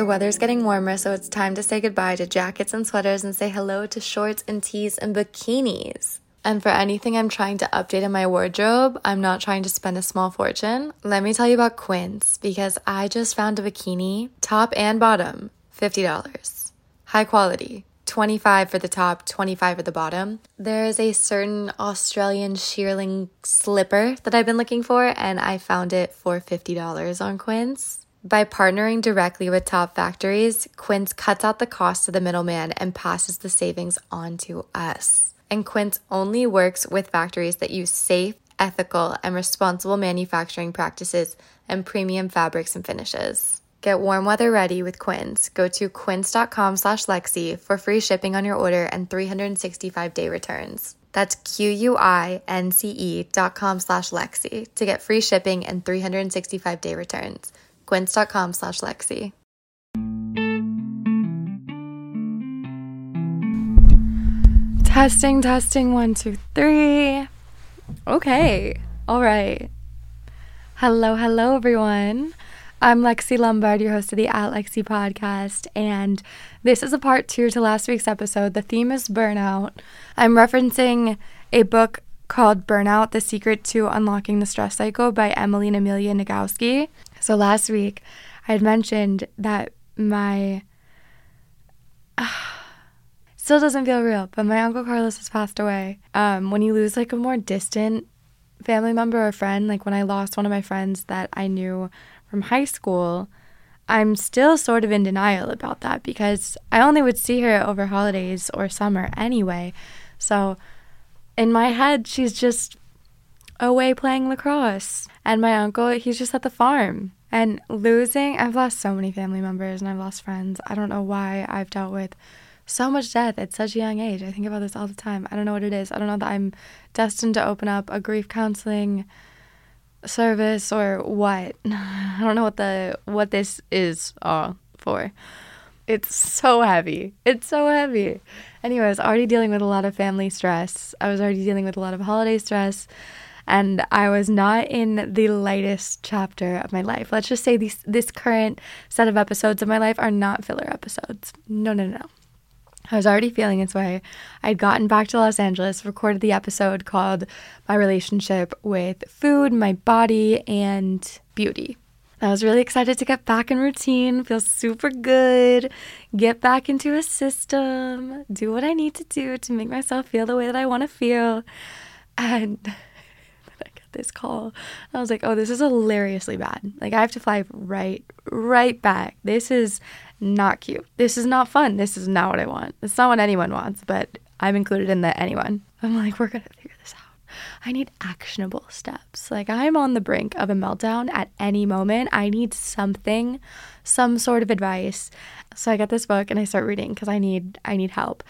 The weather's getting warmer, so it's time to say goodbye to jackets and sweaters and say hello to shorts and tees and bikinis. And for anything I'm trying to update in my wardrobe, I'm not trying to spend a small fortune. Let me tell you about Quince because I just found a bikini, top and bottom, $50. High quality. 25 for the top, 25 for the bottom. There is a certain Australian shearling slipper that I've been looking for and I found it for $50 on Quince. By partnering directly with top factories, Quince cuts out the cost of the middleman and passes the savings on to us. And Quince only works with factories that use safe, ethical, and responsible manufacturing practices and premium fabrics and finishes. Get warm weather ready with Quince. Go to quince.com slash Lexi for free shipping on your order and 365 day returns. That's Q-U-I-N-C-E dot com slash Lexi to get free shipping and 365 day returns quince.com slash Lexi. Testing, testing, one, two, three. Okay, all right. Hello, hello, everyone. I'm Lexi Lombard, your host of the At Lexi podcast, and this is a part two to last week's episode. The theme is burnout. I'm referencing a book called Burnout The Secret to Unlocking the Stress Cycle by Emily and Amelia Nagoski. So last week, I had mentioned that my. Uh, still doesn't feel real, but my Uncle Carlos has passed away. Um, when you lose like a more distant family member or friend, like when I lost one of my friends that I knew from high school, I'm still sort of in denial about that because I only would see her over holidays or summer anyway. So in my head, she's just away playing lacrosse. And my uncle, he's just at the farm. And losing, I've lost so many family members and I've lost friends. I don't know why I've dealt with so much death at such a young age. I think about this all the time. I don't know what it is. I don't know that I'm destined to open up a grief counseling service or what. I don't know what the what this is all for. It's so heavy. It's so heavy. Anyway, I was already dealing with a lot of family stress. I was already dealing with a lot of holiday stress and I was not in the lightest chapter of my life. Let's just say these this current set of episodes of my life are not filler episodes. No, no, no. I was already feeling its way. I'd gotten back to Los Angeles, recorded the episode called My Relationship with Food, My Body, and Beauty. I was really excited to get back in routine, feel super good, get back into a system, do what I need to do to make myself feel the way that I want to feel. And this call. I was like, oh, this is hilariously bad. Like, I have to fly right, right back. This is not cute. This is not fun. This is not what I want. It's not what anyone wants, but I'm included in the anyone. I'm like, we're going to figure this out. I need actionable steps. Like, I'm on the brink of a meltdown at any moment. I need something, some sort of advice. So I get this book and I start reading because I need I need help.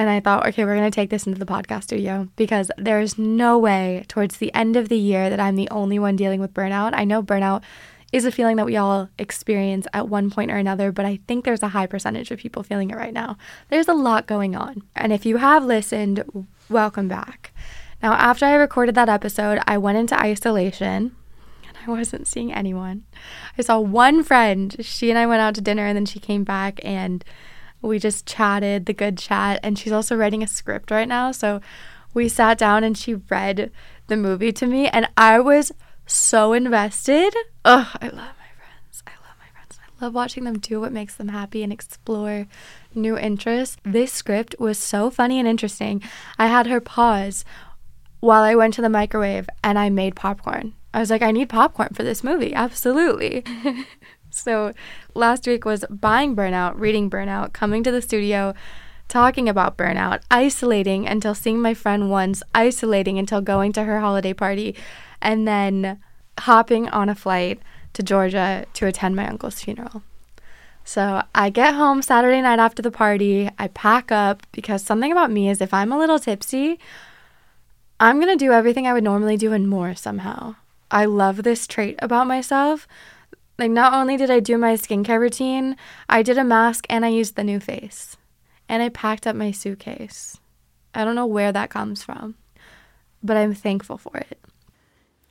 And I thought, okay, we're going to take this into the podcast studio because there's no way towards the end of the year that I'm the only one dealing with burnout. I know burnout is a feeling that we all experience at one point or another, but I think there's a high percentage of people feeling it right now. There's a lot going on. And if you have listened, welcome back. Now, after I recorded that episode, I went into isolation and I wasn't seeing anyone. I saw one friend. She and I went out to dinner and then she came back and we just chatted the good chat and she's also writing a script right now. So we sat down and she read the movie to me and i was so invested. Oh i love my friends. I love my friends. I love watching them do what makes them happy and explore new interests. This script was so funny and interesting. I had her pause while i went to the microwave and i made popcorn. I was like i need popcorn for this movie. Absolutely So last week was buying burnout, reading burnout, coming to the studio, talking about burnout, isolating until seeing my friend once, isolating until going to her holiday party, and then hopping on a flight to Georgia to attend my uncle's funeral. So I get home Saturday night after the party. I pack up because something about me is if I'm a little tipsy, I'm going to do everything I would normally do and more somehow. I love this trait about myself. Like, not only did I do my skincare routine, I did a mask and I used the new face. And I packed up my suitcase. I don't know where that comes from, but I'm thankful for it.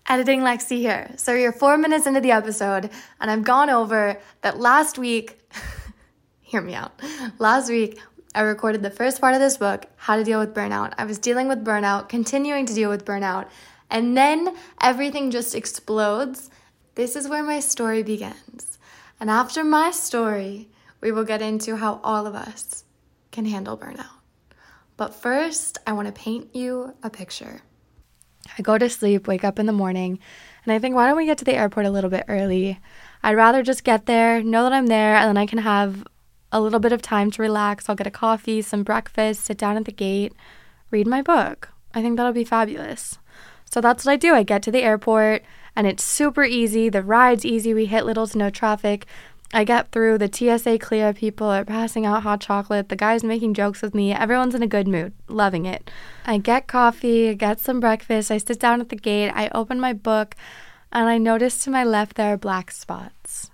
Editing Lexi here. So you're four minutes into the episode, and I've gone over that last week. hear me out. Last week, I recorded the first part of this book, How to Deal with Burnout. I was dealing with burnout, continuing to deal with burnout, and then everything just explodes. This is where my story begins. And after my story, we will get into how all of us can handle burnout. But first, I want to paint you a picture. I go to sleep, wake up in the morning, and I think, why don't we get to the airport a little bit early? I'd rather just get there, know that I'm there, and then I can have a little bit of time to relax. I'll get a coffee, some breakfast, sit down at the gate, read my book. I think that'll be fabulous. So that's what I do. I get to the airport, and it's super easy. The ride's easy. We hit little to no traffic. I get through. The TSA clear people are passing out hot chocolate. The guy's making jokes with me. Everyone's in a good mood, loving it. I get coffee, get some breakfast. I sit down at the gate. I open my book, and I notice to my left there are black spots.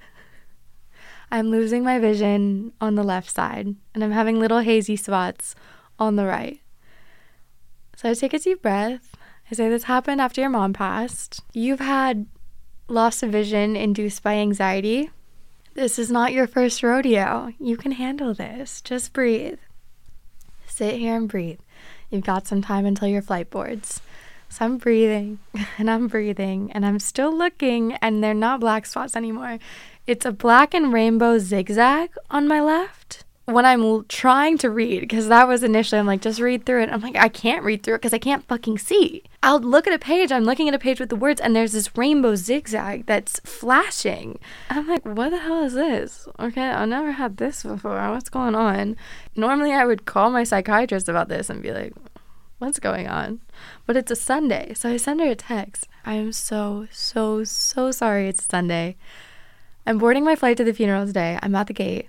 I'm losing my vision on the left side, and I'm having little hazy spots on the right. So I take a deep breath. I say, This happened after your mom passed. You've had loss of vision induced by anxiety, this is not your first rodeo. You can handle this. Just breathe. Sit here and breathe. You've got some time until your flight boards. So I'm breathing and I'm breathing and I'm still looking, and they're not black spots anymore. It's a black and rainbow zigzag on my left when I'm trying to read, because that was initially, I'm like, just read through it. I'm like, I can't read through it because I can't fucking see. I'll look at a page, I'm looking at a page with the words, and there's this rainbow zigzag that's flashing. I'm like, what the hell is this? Okay, I've never had this before. What's going on? Normally, I would call my psychiatrist about this and be like, what's going on? But it's a Sunday, so I send her a text. I am so, so, so sorry it's Sunday. I'm boarding my flight to the funeral today. I'm at the gate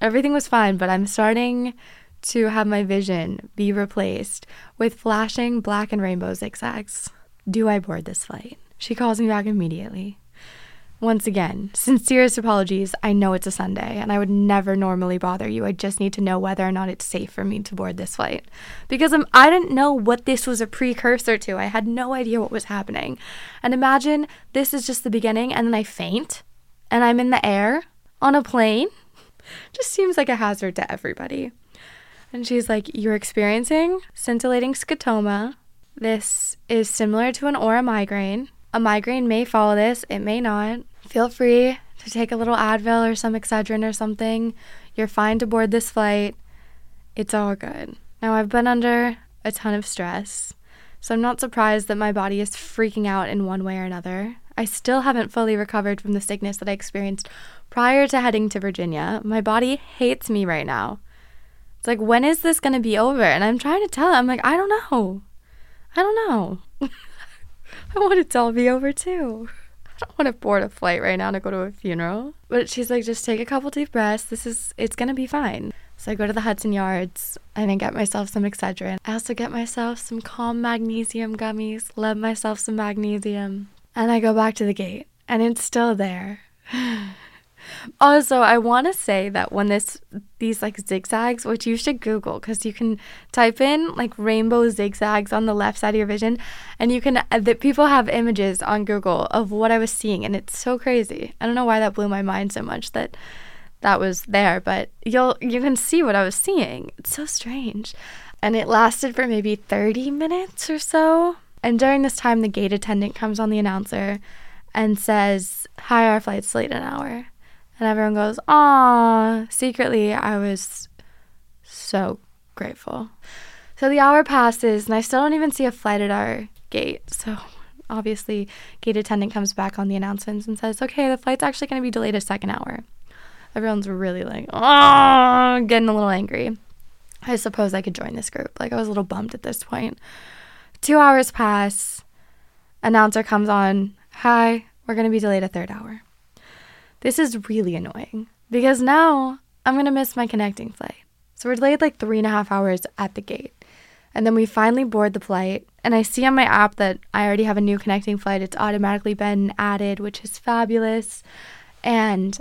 everything was fine, but I'm starting to have my vision be replaced with flashing black and rainbow zigzags. Do I board this flight? She calls me back immediately. Once again, sincerest apologies. I know it's a Sunday and I would never normally bother you. I just need to know whether or not it's safe for me to board this flight. Because I'm, I didn't know what this was a precursor to. I had no idea what was happening. And imagine this is just the beginning and then I faint and I'm in the air on a plane just seems like a hazard to everybody. And she's like, You're experiencing scintillating scotoma. This is similar to an aura migraine. A migraine may follow this, it may not. Feel free to take a little Advil or some Excedrin or something. You're fine to board this flight. It's all good. Now, I've been under a ton of stress, so I'm not surprised that my body is freaking out in one way or another. I still haven't fully recovered from the sickness that I experienced prior to heading to Virginia. My body hates me right now. It's like, when is this going to be over? And I'm trying to tell her, I'm like, I don't know. I don't know. I want it to all be over too. I don't want to board a flight right now to go to a funeral. But she's like, just take a couple deep breaths. This is, it's going to be fine. So I go to the Hudson Yards and I get myself some Excedrin. I also get myself some calm magnesium gummies, love myself some magnesium. And I go back to the gate and it's still there. Also, I want to say that when this these like zigzags, which you should Google because you can type in like rainbow zigzags on the left side of your vision, and you can uh, that people have images on Google of what I was seeing, and it's so crazy. I don't know why that blew my mind so much that that was there, but you'll you can see what I was seeing. It's so strange, and it lasted for maybe thirty minutes or so. And during this time, the gate attendant comes on the announcer and says, "Hi, our flight's late an hour." And everyone goes, "Ah!" Secretly, I was so grateful. So the hour passes, and I still don't even see a flight at our gate. So obviously, gate attendant comes back on the announcements and says, "Okay, the flight's actually going to be delayed a second hour." Everyone's really like, "Oh!" Getting a little angry. I suppose I could join this group. Like I was a little bummed at this point. Two hours pass. Announcer comes on. Hi, we're going to be delayed a third hour. This is really annoying because now I'm going to miss my connecting flight. So we're delayed like three and a half hours at the gate. And then we finally board the flight. And I see on my app that I already have a new connecting flight. It's automatically been added, which is fabulous. And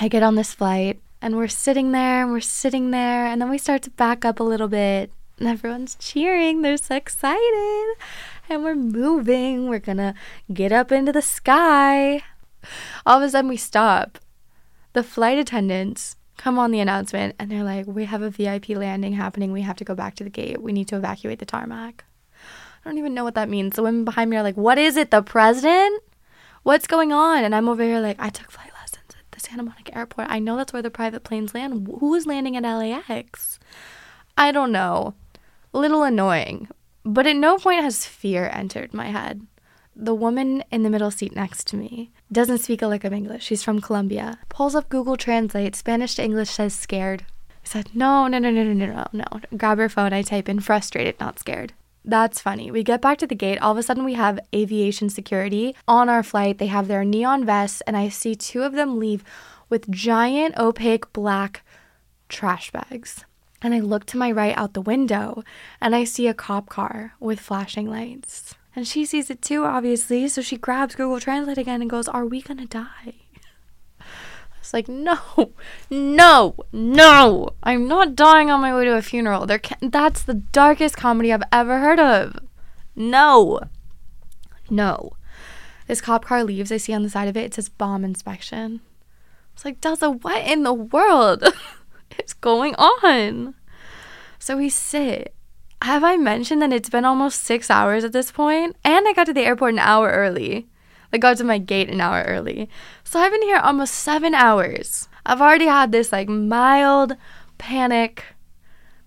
I get on this flight and we're sitting there and we're sitting there. And then we start to back up a little bit. And everyone's cheering. They're so excited. And we're moving. We're gonna get up into the sky. All of a sudden, we stop. The flight attendants come on the announcement and they're like, We have a VIP landing happening. We have to go back to the gate. We need to evacuate the tarmac. I don't even know what that means. The women behind me are like, What is it? The president? What's going on? And I'm over here like, I took flight lessons at the Santa Monica airport. I know that's where the private planes land. Who is landing at LAX? I don't know. Little annoying. But at no point has fear entered my head. The woman in the middle seat next to me doesn't speak a lick of English. She's from Colombia. Pulls up Google Translate, Spanish to English says scared. I said, no, no, no, no, no, no, no, no. Grab her phone. I type in frustrated, not scared. That's funny. We get back to the gate. All of a sudden, we have aviation security on our flight. They have their neon vests, and I see two of them leave with giant, opaque black trash bags. And I look to my right out the window, and I see a cop car with flashing lights. And she sees it too, obviously. So she grabs Google Translate again and goes, Are we going to die? It's like, no, no, no. I'm not dying on my way to a funeral. There that's the darkest comedy I've ever heard of. No. No. This cop car leaves. I see on the side of it, it says bomb inspection. It's like, Delta, what in the world is going on? So we sit. Have I mentioned that it's been almost six hours at this point? And I got to the airport an hour early. I got to my gate an hour early. So I've been here almost seven hours. I've already had this like mild panic,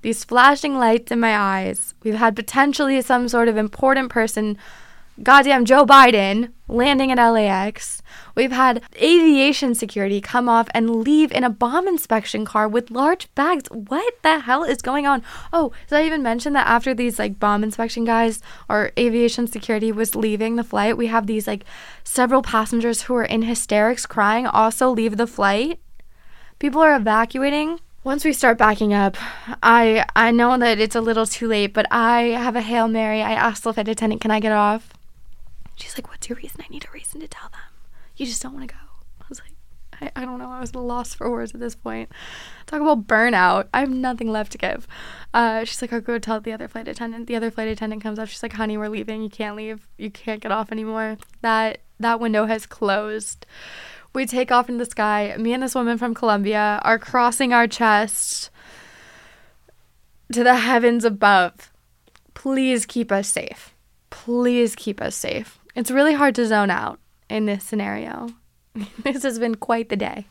these flashing lights in my eyes. We've had potentially some sort of important person goddamn Joe Biden landing at LAX. We've had aviation security come off and leave in a bomb inspection car with large bags. What the hell is going on? Oh, did I even mention that after these like bomb inspection guys or aviation security was leaving the flight, we have these like several passengers who are in hysterics crying also leave the flight? People are evacuating once we start backing up, I I know that it's a little too late, but I have a Hail Mary. I asked the flight attendant, can I get off? She's like, What's your reason? I need a reason to tell them. You just don't want to go. I was like, I, I don't know. I was lost for words at this point. Talk about burnout. I have nothing left to give. Uh, she's like, I'll go tell the other flight attendant. The other flight attendant comes up. She's like, honey, we're leaving. You can't leave. You can't get off anymore. That that window has closed. We take off in the sky. Me and this woman from Colombia are crossing our chest to the heavens above. Please keep us safe. Please keep us safe. It's really hard to zone out in this scenario. this has been quite the day.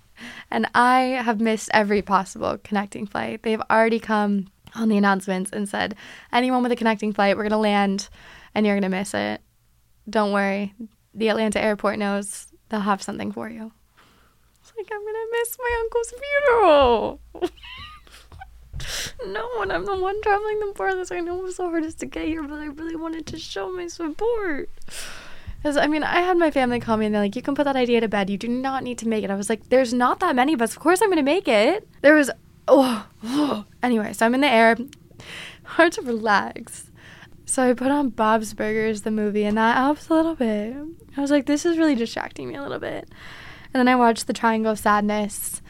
And I have missed every possible connecting flight. They've already come on the announcements and said, anyone with a connecting flight, we're going to land and you're going to miss it. Don't worry. The Atlanta airport knows they'll have something for you. It's like, I'm going to miss my uncle's funeral. no, and I'm the one traveling the farthest. I know it was the hardest to get here, but I really wanted to show my support. Because, I mean, I had my family call me and they're like, you can put that idea to bed. You do not need to make it. I was like, there's not that many of us. Of course I'm going to make it. There was, oh, oh. Anyway, so I'm in the air. Hard to relax. So I put on Bob's Burgers, the movie, and that helps a little bit. I was like, this is really distracting me a little bit. And then I watched The Triangle of Sadness.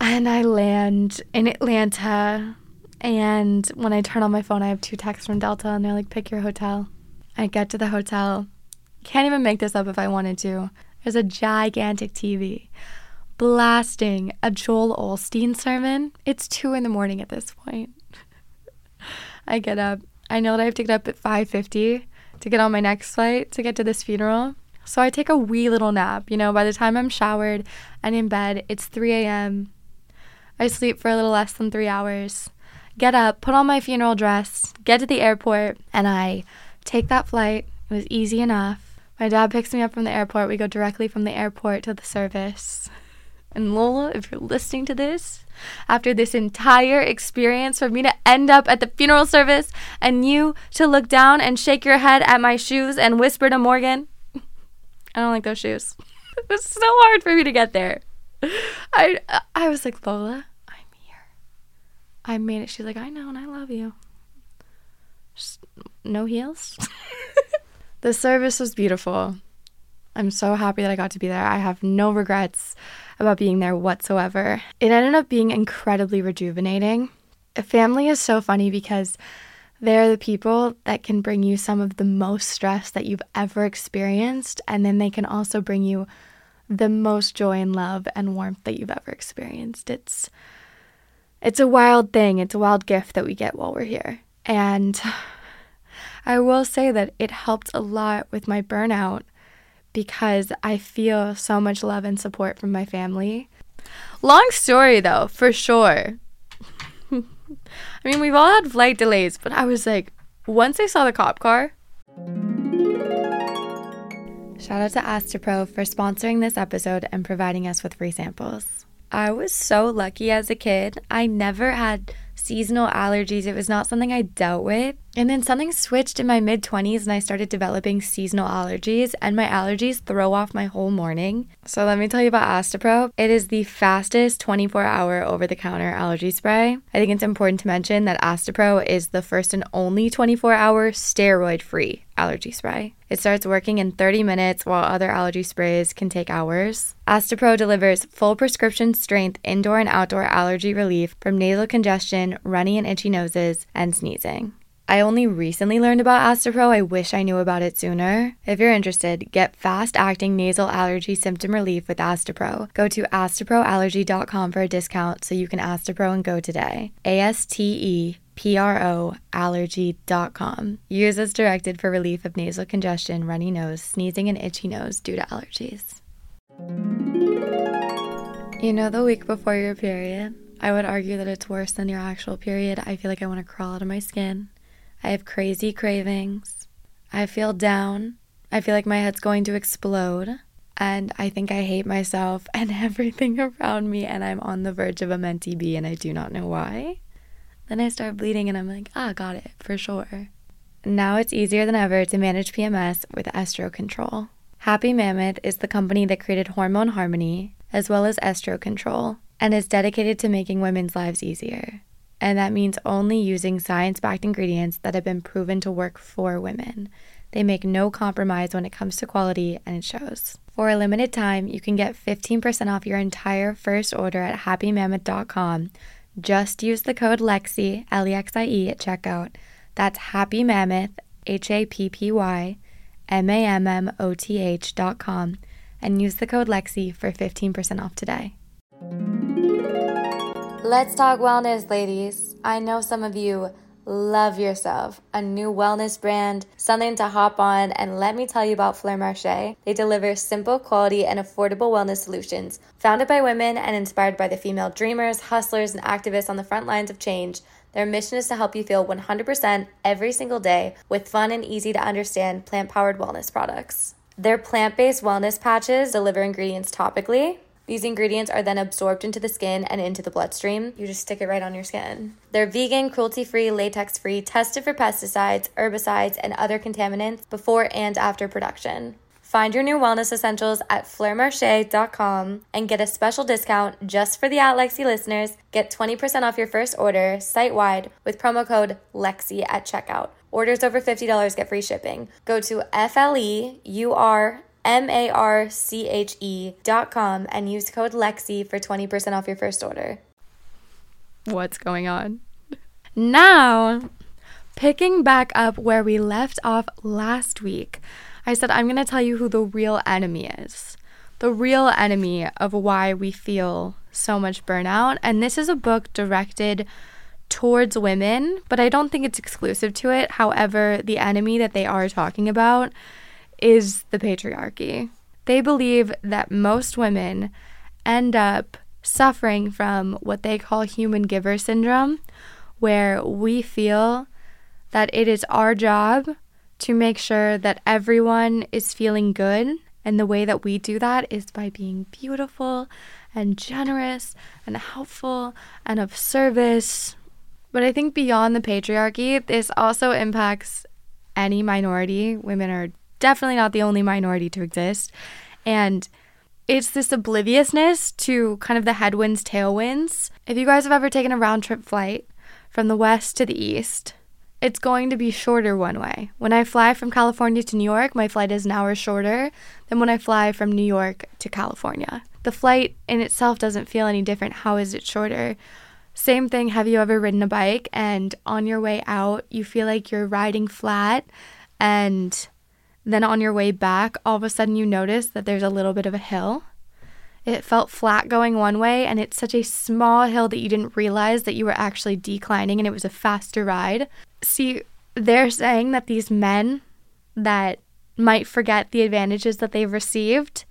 And I land in Atlanta. And when I turn on my phone, I have two texts from Delta, and they're like, pick your hotel. I get to the hotel. Can't even make this up if I wanted to. There's a gigantic TV blasting a Joel Osteen sermon. It's two in the morning at this point. I get up. I know that I have to get up at 5:50 to get on my next flight to get to this funeral. So I take a wee little nap. You know, by the time I'm showered and in bed, it's 3 a.m. I sleep for a little less than three hours. Get up, put on my funeral dress, get to the airport, and I take that flight. It was easy enough. My dad picks me up from the airport. We go directly from the airport to the service. And Lola, if you're listening to this, after this entire experience, for me to end up at the funeral service and you to look down and shake your head at my shoes and whisper to Morgan, I don't like those shoes. it was so hard for me to get there. I I was like, Lola, I'm here. I made it. She's like, I know, and I love you. Just no heels. The service was beautiful. I'm so happy that I got to be there. I have no regrets about being there whatsoever. It ended up being incredibly rejuvenating. Family is so funny because they're the people that can bring you some of the most stress that you've ever experienced, and then they can also bring you the most joy and love and warmth that you've ever experienced. It's it's a wild thing. It's a wild gift that we get while we're here. And I will say that it helped a lot with my burnout because I feel so much love and support from my family. Long story though, for sure. I mean, we've all had flight delays, but I was like, once I saw the cop car. Shout out to Astepro for sponsoring this episode and providing us with free samples. I was so lucky as a kid. I never had seasonal allergies. It was not something I dealt with. And then something switched in my mid 20s and I started developing seasonal allergies, and my allergies throw off my whole morning. So let me tell you about Astepro. It is the fastest 24 hour over the counter allergy spray. I think it's important to mention that Astepro is the first and only 24 hour steroid free allergy spray. It starts working in 30 minutes while other allergy sprays can take hours. Astepro delivers full prescription strength indoor and outdoor allergy relief from nasal congestion, runny and itchy noses, and sneezing. I only recently learned about Astepro. I wish I knew about it sooner. If you're interested, get fast acting nasal allergy symptom relief with Astepro. Go to asteproallergy.com for a discount so you can Astepro and go today. A S T E P R O allergy.com. Use as directed for relief of nasal congestion, runny nose, sneezing, and itchy nose due to allergies. You know, the week before your period, I would argue that it's worse than your actual period. I feel like I want to crawl out of my skin. I have crazy cravings. I feel down. I feel like my head's going to explode. And I think I hate myself and everything around me. And I'm on the verge of a mentee and I do not know why. Then I start bleeding and I'm like, ah, got it for sure. Now it's easier than ever to manage PMS with Estro Control. Happy Mammoth is the company that created Hormone Harmony as well as Estro Control and is dedicated to making women's lives easier and that means only using science backed ingredients that have been proven to work for women. They make no compromise when it comes to quality, and it shows. For a limited time, you can get 15% off your entire first order at happymammoth.com. Just use the code LEXI, L E X I E, at checkout. That's Happy Mammoth, H A P P Y M A M M O T H.com, and use the code LEXI for 15% off today. Let's talk wellness, ladies. I know some of you love yourself, a new wellness brand, something to hop on, and let me tell you about Fleur Marche. They deliver simple, quality, and affordable wellness solutions. Founded by women and inspired by the female dreamers, hustlers, and activists on the front lines of change, their mission is to help you feel 100% every single day with fun and easy to understand plant powered wellness products. Their plant based wellness patches deliver ingredients topically these ingredients are then absorbed into the skin and into the bloodstream. You just stick it right on your skin. They're vegan, cruelty free, latex free, tested for pesticides, herbicides, and other contaminants before and after production. Find your new wellness essentials at fleurmarche.com and get a special discount just for the At Lexi listeners. Get 20% off your first order site wide with promo code LEXI at checkout. Orders over $50 get free shipping. Go to F L E U R M A R C H E dot com and use code LEXI for 20% off your first order. What's going on? Now, picking back up where we left off last week, I said I'm going to tell you who the real enemy is. The real enemy of why we feel so much burnout. And this is a book directed towards women, but I don't think it's exclusive to it. However, the enemy that they are talking about is the patriarchy. They believe that most women end up suffering from what they call human giver syndrome, where we feel that it is our job to make sure that everyone is feeling good. And the way that we do that is by being beautiful and generous and helpful and of service. But I think beyond the patriarchy, this also impacts any minority. Women are definitely not the only minority to exist. And it's this obliviousness to kind of the headwinds, tailwinds. If you guys have ever taken a round trip flight from the west to the east, it's going to be shorter one way. When I fly from California to New York, my flight is an hour shorter than when I fly from New York to California. The flight in itself doesn't feel any different. How is it shorter? Same thing, have you ever ridden a bike and on your way out, you feel like you're riding flat and then on your way back, all of a sudden you notice that there's a little bit of a hill? It felt flat going one way, and it's such a small hill that you didn't realize that you were actually declining and it was a faster ride. See, they're saying that these men that might forget the advantages that they've received,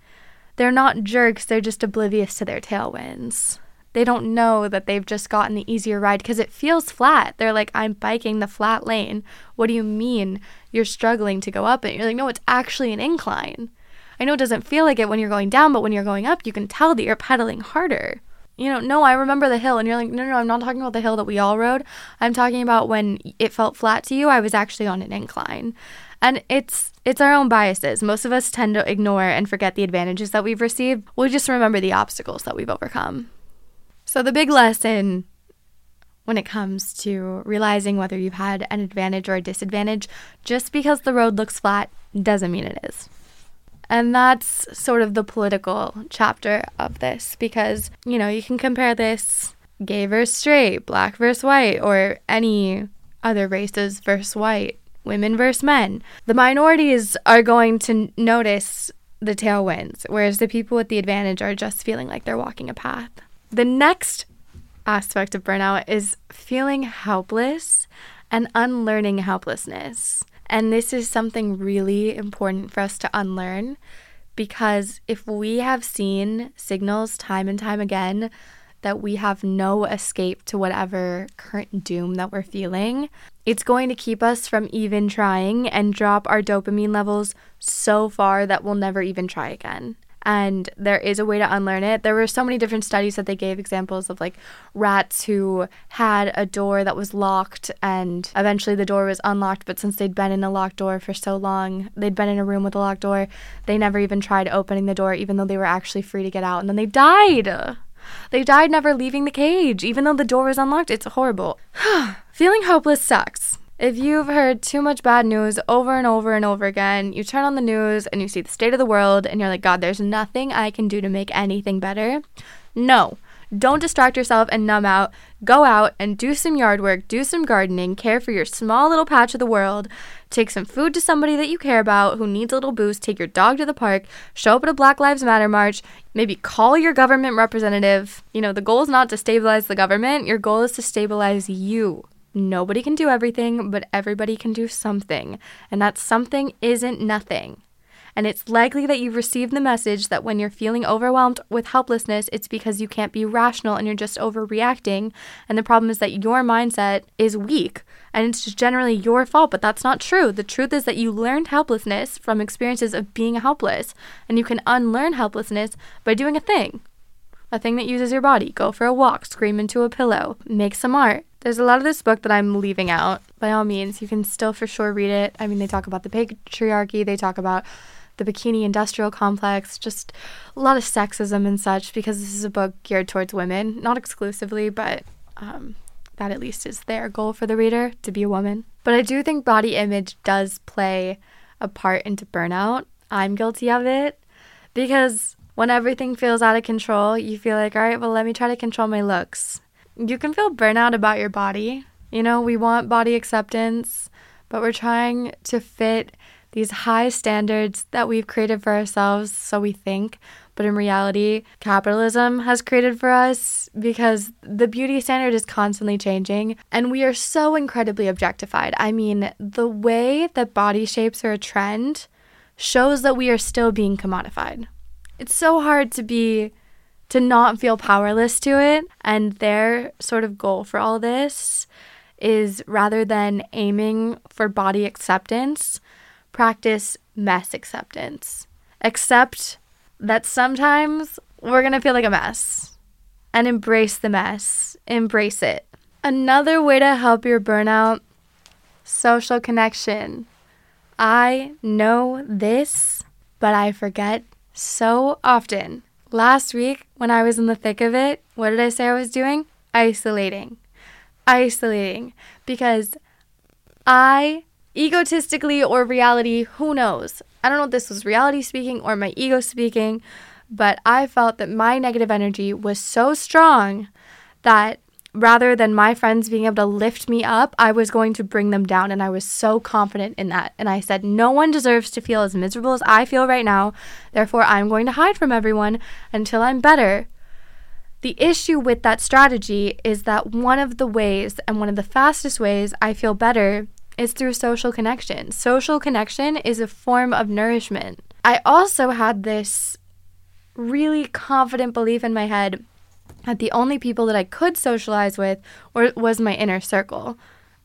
they're not jerks, they're just oblivious to their tailwinds. They don't know that they've just gotten the easier ride because it feels flat. They're like, I'm biking the flat lane. What do you mean you're struggling to go up it? You're like, no, it's actually an incline. I know it doesn't feel like it when you're going down, but when you're going up, you can tell that you're pedaling harder. You know, no, I remember the hill. And you're like, no, no, no, I'm not talking about the hill that we all rode. I'm talking about when it felt flat to you, I was actually on an incline. And it's it's our own biases. Most of us tend to ignore and forget the advantages that we've received. We just remember the obstacles that we've overcome. So the big lesson when it comes to realizing whether you've had an advantage or a disadvantage, just because the road looks flat doesn't mean it is. And that's sort of the political chapter of this because, you know, you can compare this gay versus straight, black versus white, or any other races versus white, women versus men. The minorities are going to notice the tailwinds, whereas the people with the advantage are just feeling like they're walking a path. The next aspect of burnout is feeling helpless and unlearning helplessness. And this is something really important for us to unlearn because if we have seen signals time and time again that we have no escape to whatever current doom that we're feeling, it's going to keep us from even trying and drop our dopamine levels so far that we'll never even try again and there is a way to unlearn it. There were so many different studies that they gave examples of like rats who had a door that was locked and eventually the door was unlocked, but since they'd been in a locked door for so long, they'd been in a room with a locked door, they never even tried opening the door even though they were actually free to get out and then they died. They died never leaving the cage, even though the door was unlocked. It's horrible. Feeling hopeless sucks. If you've heard too much bad news over and over and over again, you turn on the news and you see the state of the world and you're like, God, there's nothing I can do to make anything better. No. Don't distract yourself and numb out. Go out and do some yard work, do some gardening, care for your small little patch of the world, take some food to somebody that you care about who needs a little boost, take your dog to the park, show up at a Black Lives Matter march, maybe call your government representative. You know, the goal is not to stabilize the government, your goal is to stabilize you. Nobody can do everything, but everybody can do something. And that something isn't nothing. And it's likely that you've received the message that when you're feeling overwhelmed with helplessness, it's because you can't be rational and you're just overreacting. And the problem is that your mindset is weak and it's just generally your fault, but that's not true. The truth is that you learned helplessness from experiences of being helpless, and you can unlearn helplessness by doing a thing. A thing that uses your body. Go for a walk, scream into a pillow, make some art, there's a lot of this book that I'm leaving out. By all means, you can still for sure read it. I mean, they talk about the patriarchy, they talk about the bikini industrial complex, just a lot of sexism and such, because this is a book geared towards women, not exclusively, but um, that at least is their goal for the reader to be a woman. But I do think body image does play a part into burnout. I'm guilty of it because when everything feels out of control, you feel like, all right, well, let me try to control my looks you can feel burnout about your body. You know, we want body acceptance, but we're trying to fit these high standards that we've created for ourselves, so we think. But in reality, capitalism has created for us because the beauty standard is constantly changing and we are so incredibly objectified. I mean, the way that body shapes are a trend shows that we are still being commodified. It's so hard to be to not feel powerless to it. And their sort of goal for all this is rather than aiming for body acceptance, practice mess acceptance. Accept that sometimes we're going to feel like a mess and embrace the mess, embrace it. Another way to help your burnout social connection. I know this, but I forget so often. Last week, when I was in the thick of it, what did I say I was doing? Isolating. Isolating. Because I, egotistically or reality, who knows? I don't know if this was reality speaking or my ego speaking, but I felt that my negative energy was so strong that rather than my friends being able to lift me up, I was going to bring them down. And I was so confident in that. And I said, no one deserves to feel as miserable as I feel right now. Therefore, I'm going to hide from everyone until I'm better. The issue with that strategy is that one of the ways and one of the fastest ways I feel better is through social connection. Social connection is a form of nourishment. I also had this really confident belief in my head that the only people that I could socialize with were, was my inner circle.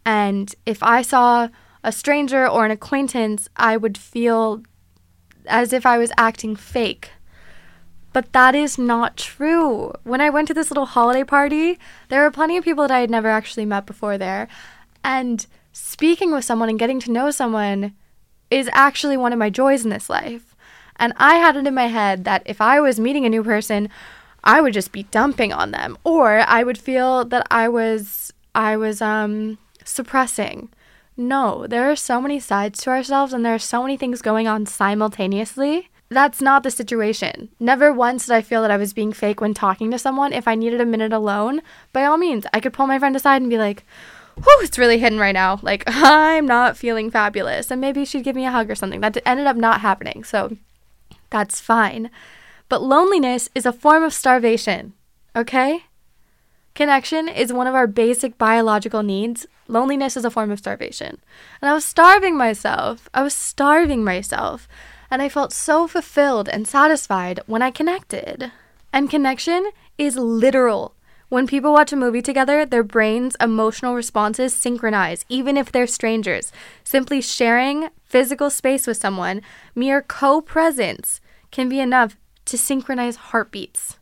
And if I saw a stranger or an acquaintance, I would feel as if I was acting fake. But that is not true. When I went to this little holiday party, there were plenty of people that I had never actually met before there. And speaking with someone and getting to know someone is actually one of my joys in this life. And I had it in my head that if I was meeting a new person, I would just be dumping on them or I would feel that I was I was um suppressing. No, there are so many sides to ourselves and there are so many things going on simultaneously. That's not the situation. Never once did I feel that I was being fake when talking to someone. If I needed a minute alone, by all means, I could pull my friend aside and be like, whew, it's really hidden right now. Like, I'm not feeling fabulous. And maybe she'd give me a hug or something. That ended up not happening. So that's fine. But loneliness is a form of starvation, okay? Connection is one of our basic biological needs. Loneliness is a form of starvation. And I was starving myself. I was starving myself. And I felt so fulfilled and satisfied when I connected. And connection is literal. When people watch a movie together, their brains' emotional responses synchronize, even if they're strangers. Simply sharing physical space with someone, mere co presence, can be enough to synchronize heartbeats.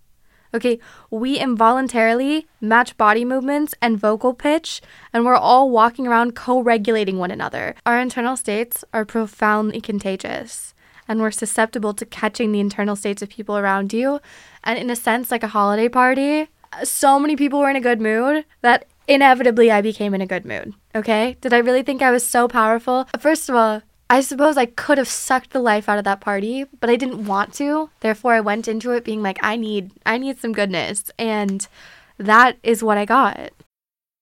Okay, we involuntarily match body movements and vocal pitch, and we're all walking around co regulating one another. Our internal states are profoundly contagious, and we're susceptible to catching the internal states of people around you. And in a sense, like a holiday party, so many people were in a good mood that inevitably I became in a good mood. Okay? Did I really think I was so powerful? First of all, I suppose I could have sucked the life out of that party, but I didn't want to. Therefore, I went into it being like, I need, I need some goodness, and that is what I got.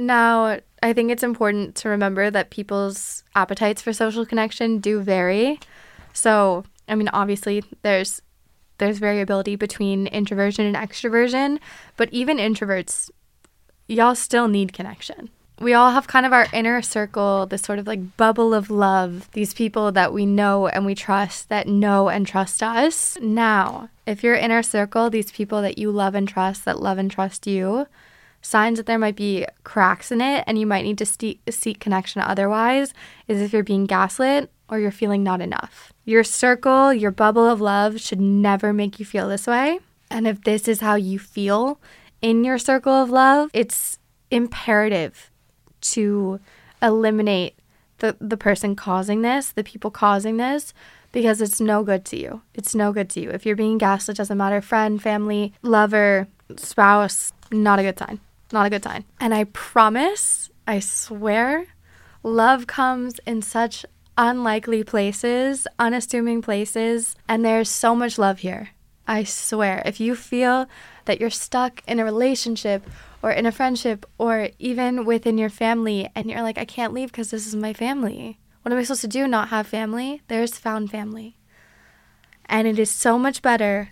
Now, I think it's important to remember that people's appetites for social connection do vary. So, I mean, obviously, there's there's variability between introversion and extroversion, but even introverts, y'all still need connection. We all have kind of our inner circle, this sort of like bubble of love, these people that we know and we trust that know and trust us. Now, if your inner circle, these people that you love and trust, that love and trust you, signs that there might be cracks in it and you might need to st- seek connection otherwise is if you're being gaslit or you're feeling not enough. Your circle, your bubble of love should never make you feel this way. And if this is how you feel in your circle of love, it's imperative to eliminate the, the person causing this, the people causing this, because it's no good to you. It's no good to you. If you're being gaslit, doesn't matter friend, family, lover, spouse, not a good sign. Not a good sign. And I promise, I swear, love comes in such unlikely places, unassuming places, and there's so much love here. I swear. If you feel that you're stuck in a relationship or in a friendship or even within your family and you're like, I can't leave because this is my family. What am I supposed to do? Not have family? There's found family. And it is so much better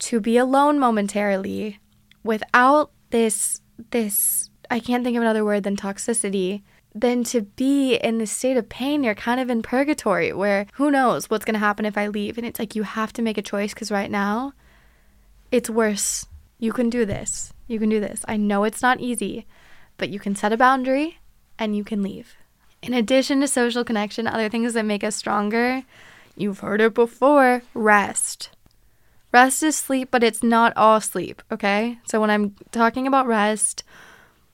to be alone momentarily without this this I can't think of another word than toxicity than to be in this state of pain. You're kind of in purgatory where who knows what's going to happen if I leave. And it's like you have to make a choice because right now it's worse. You can do this. You can do this. I know it's not easy, but you can set a boundary and you can leave. In addition to social connection, other things that make us stronger, you've heard it before rest. Rest is sleep, but it's not all sleep, okay? So when I'm talking about rest,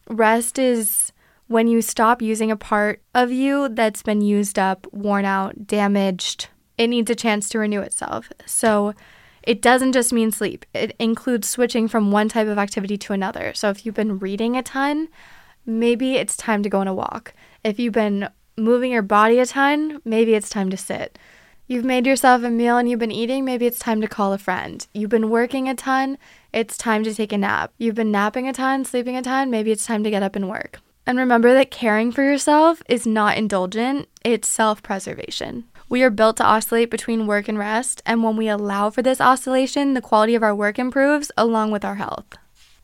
Rest is when you stop using a part of you that's been used up, worn out, damaged. It needs a chance to renew itself. So it doesn't just mean sleep, it includes switching from one type of activity to another. So if you've been reading a ton, maybe it's time to go on a walk. If you've been moving your body a ton, maybe it's time to sit. You've made yourself a meal and you've been eating, maybe it's time to call a friend. You've been working a ton, it's time to take a nap. You've been napping a ton, sleeping a ton, maybe it's time to get up and work. And remember that caring for yourself is not indulgent, it's self preservation. We are built to oscillate between work and rest, and when we allow for this oscillation, the quality of our work improves along with our health.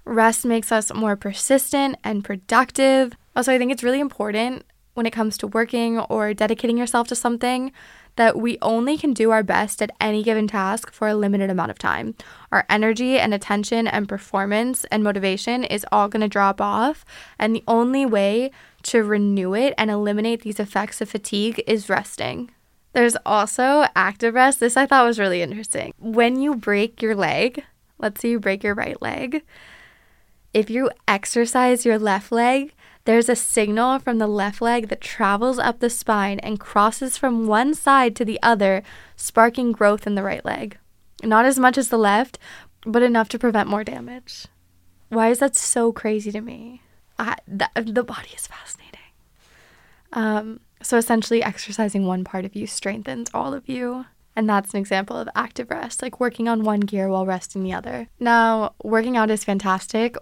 Rest makes us more persistent and productive. Also, I think it's really important when it comes to working or dedicating yourself to something that we only can do our best at any given task for a limited amount of time. Our energy and attention and performance and motivation is all going to drop off, and the only way to renew it and eliminate these effects of fatigue is resting. There's also active rest. This I thought was really interesting. When you break your leg, let's say you break your right leg, if you exercise your left leg, there's a signal from the left leg that travels up the spine and crosses from one side to the other, sparking growth in the right leg. Not as much as the left, but enough to prevent more damage. Why is that so crazy to me? I, the, the body is fascinating. Um, so essentially, exercising one part of you strengthens all of you. And that's an example of active rest, like working on one gear while resting the other. Now, working out is fantastic.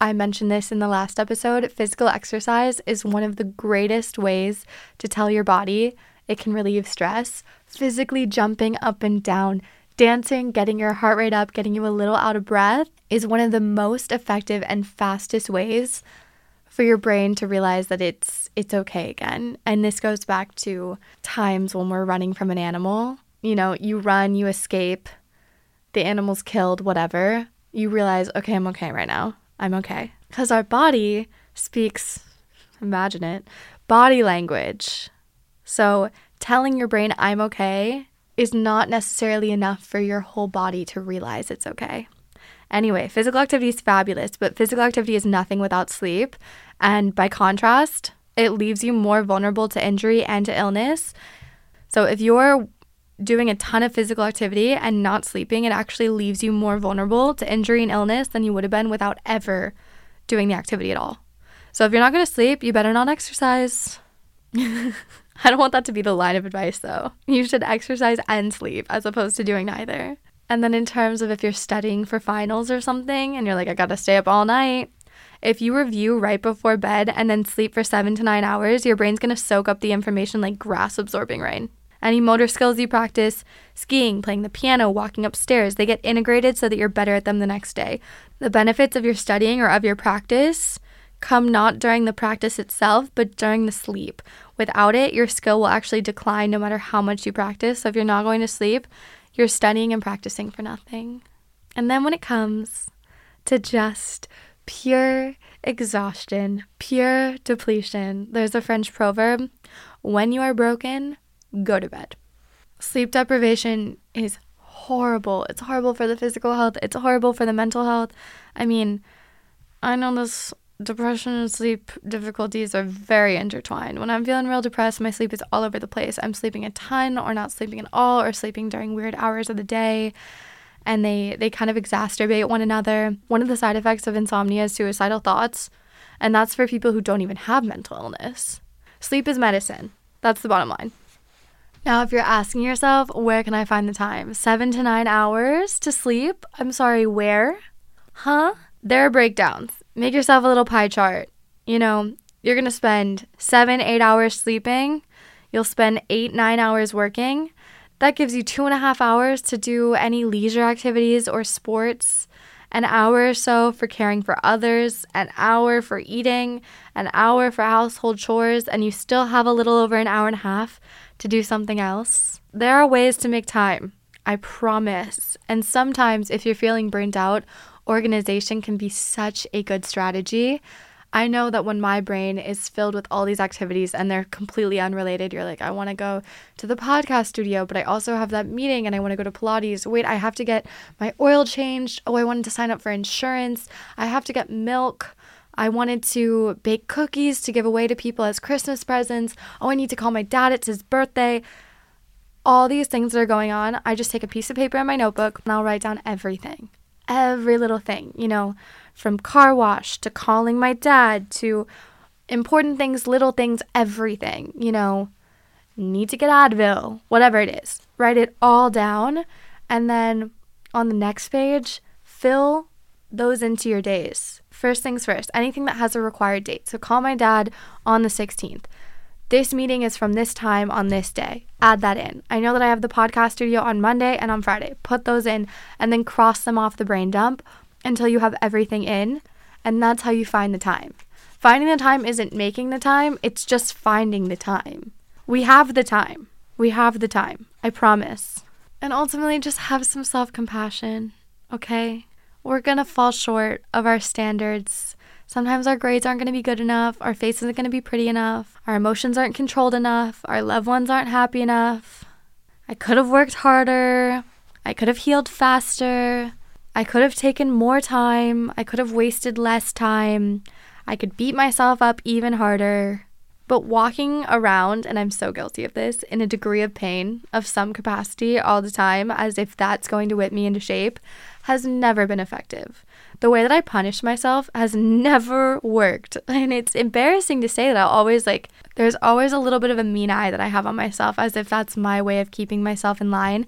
I mentioned this in the last episode. Physical exercise is one of the greatest ways to tell your body it can relieve stress. Physically jumping up and down, dancing, getting your heart rate up, getting you a little out of breath is one of the most effective and fastest ways for your brain to realize that it's it's okay again. And this goes back to times when we're running from an animal. You know, you run, you escape, the animal's killed, whatever. You realize, okay, I'm okay right now. I'm okay. Because our body speaks, imagine it, body language. So telling your brain, I'm okay, is not necessarily enough for your whole body to realize it's okay. Anyway, physical activity is fabulous, but physical activity is nothing without sleep. And by contrast, it leaves you more vulnerable to injury and to illness. So if you're doing a ton of physical activity and not sleeping, it actually leaves you more vulnerable to injury and illness than you would have been without ever doing the activity at all. So if you're not going to sleep, you better not exercise. I don't want that to be the line of advice though. You should exercise and sleep as opposed to doing neither. And then in terms of if you're studying for finals or something and you're like, I got to stay up all night, if you review right before bed and then sleep for seven to nine hours, your brain's going to soak up the information like grass absorbing rain. Any motor skills you practice, skiing, playing the piano, walking upstairs, they get integrated so that you're better at them the next day. The benefits of your studying or of your practice come not during the practice itself, but during the sleep. Without it, your skill will actually decline no matter how much you practice. So if you're not going to sleep, you're studying and practicing for nothing. And then when it comes to just pure exhaustion, pure depletion, there's a French proverb when you are broken, go to bed. Sleep deprivation is horrible. It's horrible for the physical health, it's horrible for the mental health. I mean, I know this depression and sleep difficulties are very intertwined. When I'm feeling real depressed, my sleep is all over the place. I'm sleeping a ton or not sleeping at all or sleeping during weird hours of the day. And they, they kind of exacerbate one another. One of the side effects of insomnia is suicidal thoughts, and that's for people who don't even have mental illness. Sleep is medicine. That's the bottom line. Now, if you're asking yourself, where can I find the time? Seven to nine hours to sleep? I'm sorry, where? Huh? There are breakdowns. Make yourself a little pie chart. You know, you're going to spend seven, eight hours sleeping. You'll spend eight, nine hours working. That gives you two and a half hours to do any leisure activities or sports, an hour or so for caring for others, an hour for eating, an hour for household chores, and you still have a little over an hour and a half to do something else. There are ways to make time, I promise. And sometimes, if you're feeling burnt out, organization can be such a good strategy. I know that when my brain is filled with all these activities and they're completely unrelated, you're like, I want to go to the podcast studio, but I also have that meeting and I want to go to Pilates. Wait, I have to get my oil changed. Oh, I wanted to sign up for insurance. I have to get milk. I wanted to bake cookies to give away to people as Christmas presents. Oh, I need to call my dad. It's his birthday. All these things that are going on, I just take a piece of paper in my notebook and I'll write down everything. Every little thing, you know, from car wash to calling my dad to important things, little things, everything, you know, need to get Advil, whatever it is. Write it all down. And then on the next page, fill those into your days. First things first, anything that has a required date. So call my dad on the 16th. This meeting is from this time on this day. Add that in. I know that I have the podcast studio on Monday and on Friday. Put those in and then cross them off the brain dump until you have everything in. And that's how you find the time. Finding the time isn't making the time, it's just finding the time. We have the time. We have the time. I promise. And ultimately, just have some self compassion, okay? We're going to fall short of our standards. Sometimes our grades aren't going to be good enough, our face isn't going to be pretty enough, our emotions aren't controlled enough, our loved ones aren't happy enough. I could have worked harder, I could have healed faster, I could have taken more time, I could have wasted less time, I could beat myself up even harder. But walking around, and I'm so guilty of this, in a degree of pain of some capacity all the time, as if that's going to whip me into shape, has never been effective. The way that I punish myself has never worked. And it's embarrassing to say that I'll always like, there's always a little bit of a mean eye that I have on myself as if that's my way of keeping myself in line.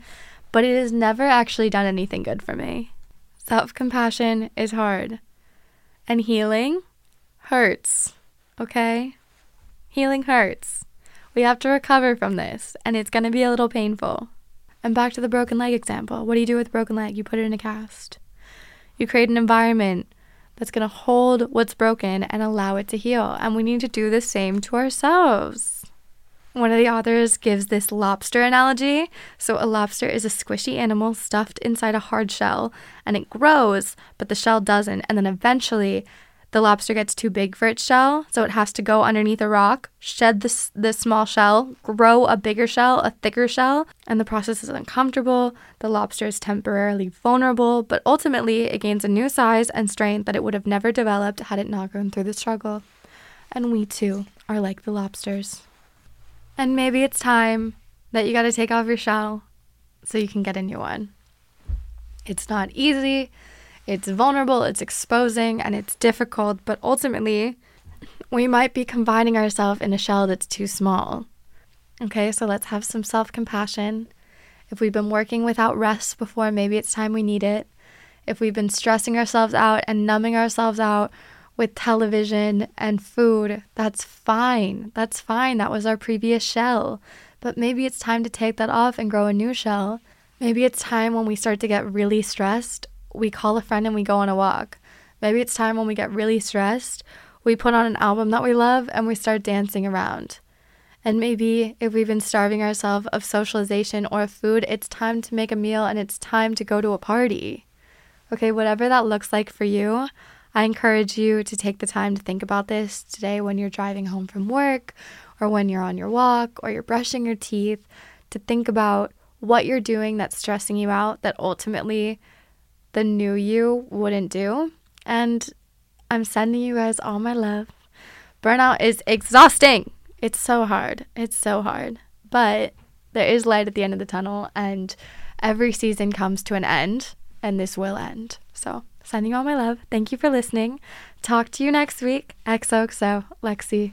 But it has never actually done anything good for me. Self compassion is hard. And healing hurts. Okay? Healing hurts. We have to recover from this, and it's to be a little painful. And back to the broken leg example. What do you do with a broken leg? You put it in a cast. You create an environment that's going to hold what's broken and allow it to heal. And we need to do the same to ourselves. One of the authors gives this lobster analogy. So, a lobster is a squishy animal stuffed inside a hard shell, and it grows, but the shell doesn't. And then eventually, the lobster gets too big for its shell, so it has to go underneath a rock, shed the, the small shell, grow a bigger shell, a thicker shell, and the process is uncomfortable. The lobster is temporarily vulnerable, but ultimately it gains a new size and strength that it would have never developed had it not gone through the struggle. And we too are like the lobsters. And maybe it's time that you got to take off your shell so you can get a new one. It's not easy. It's vulnerable, it's exposing, and it's difficult, but ultimately, we might be confining ourselves in a shell that's too small. Okay, so let's have some self compassion. If we've been working without rest before, maybe it's time we need it. If we've been stressing ourselves out and numbing ourselves out with television and food, that's fine. That's fine. That was our previous shell. But maybe it's time to take that off and grow a new shell. Maybe it's time when we start to get really stressed we call a friend and we go on a walk. Maybe it's time when we get really stressed, we put on an album that we love and we start dancing around. And maybe if we've been starving ourselves of socialization or food, it's time to make a meal and it's time to go to a party. Okay, whatever that looks like for you, I encourage you to take the time to think about this today when you're driving home from work or when you're on your walk or you're brushing your teeth, to think about what you're doing that's stressing you out that ultimately the new you wouldn't do. And I'm sending you guys all my love. Burnout is exhausting. It's so hard. It's so hard. But there is light at the end of the tunnel, and every season comes to an end, and this will end. So, sending all my love. Thank you for listening. Talk to you next week. XOXO, Lexie.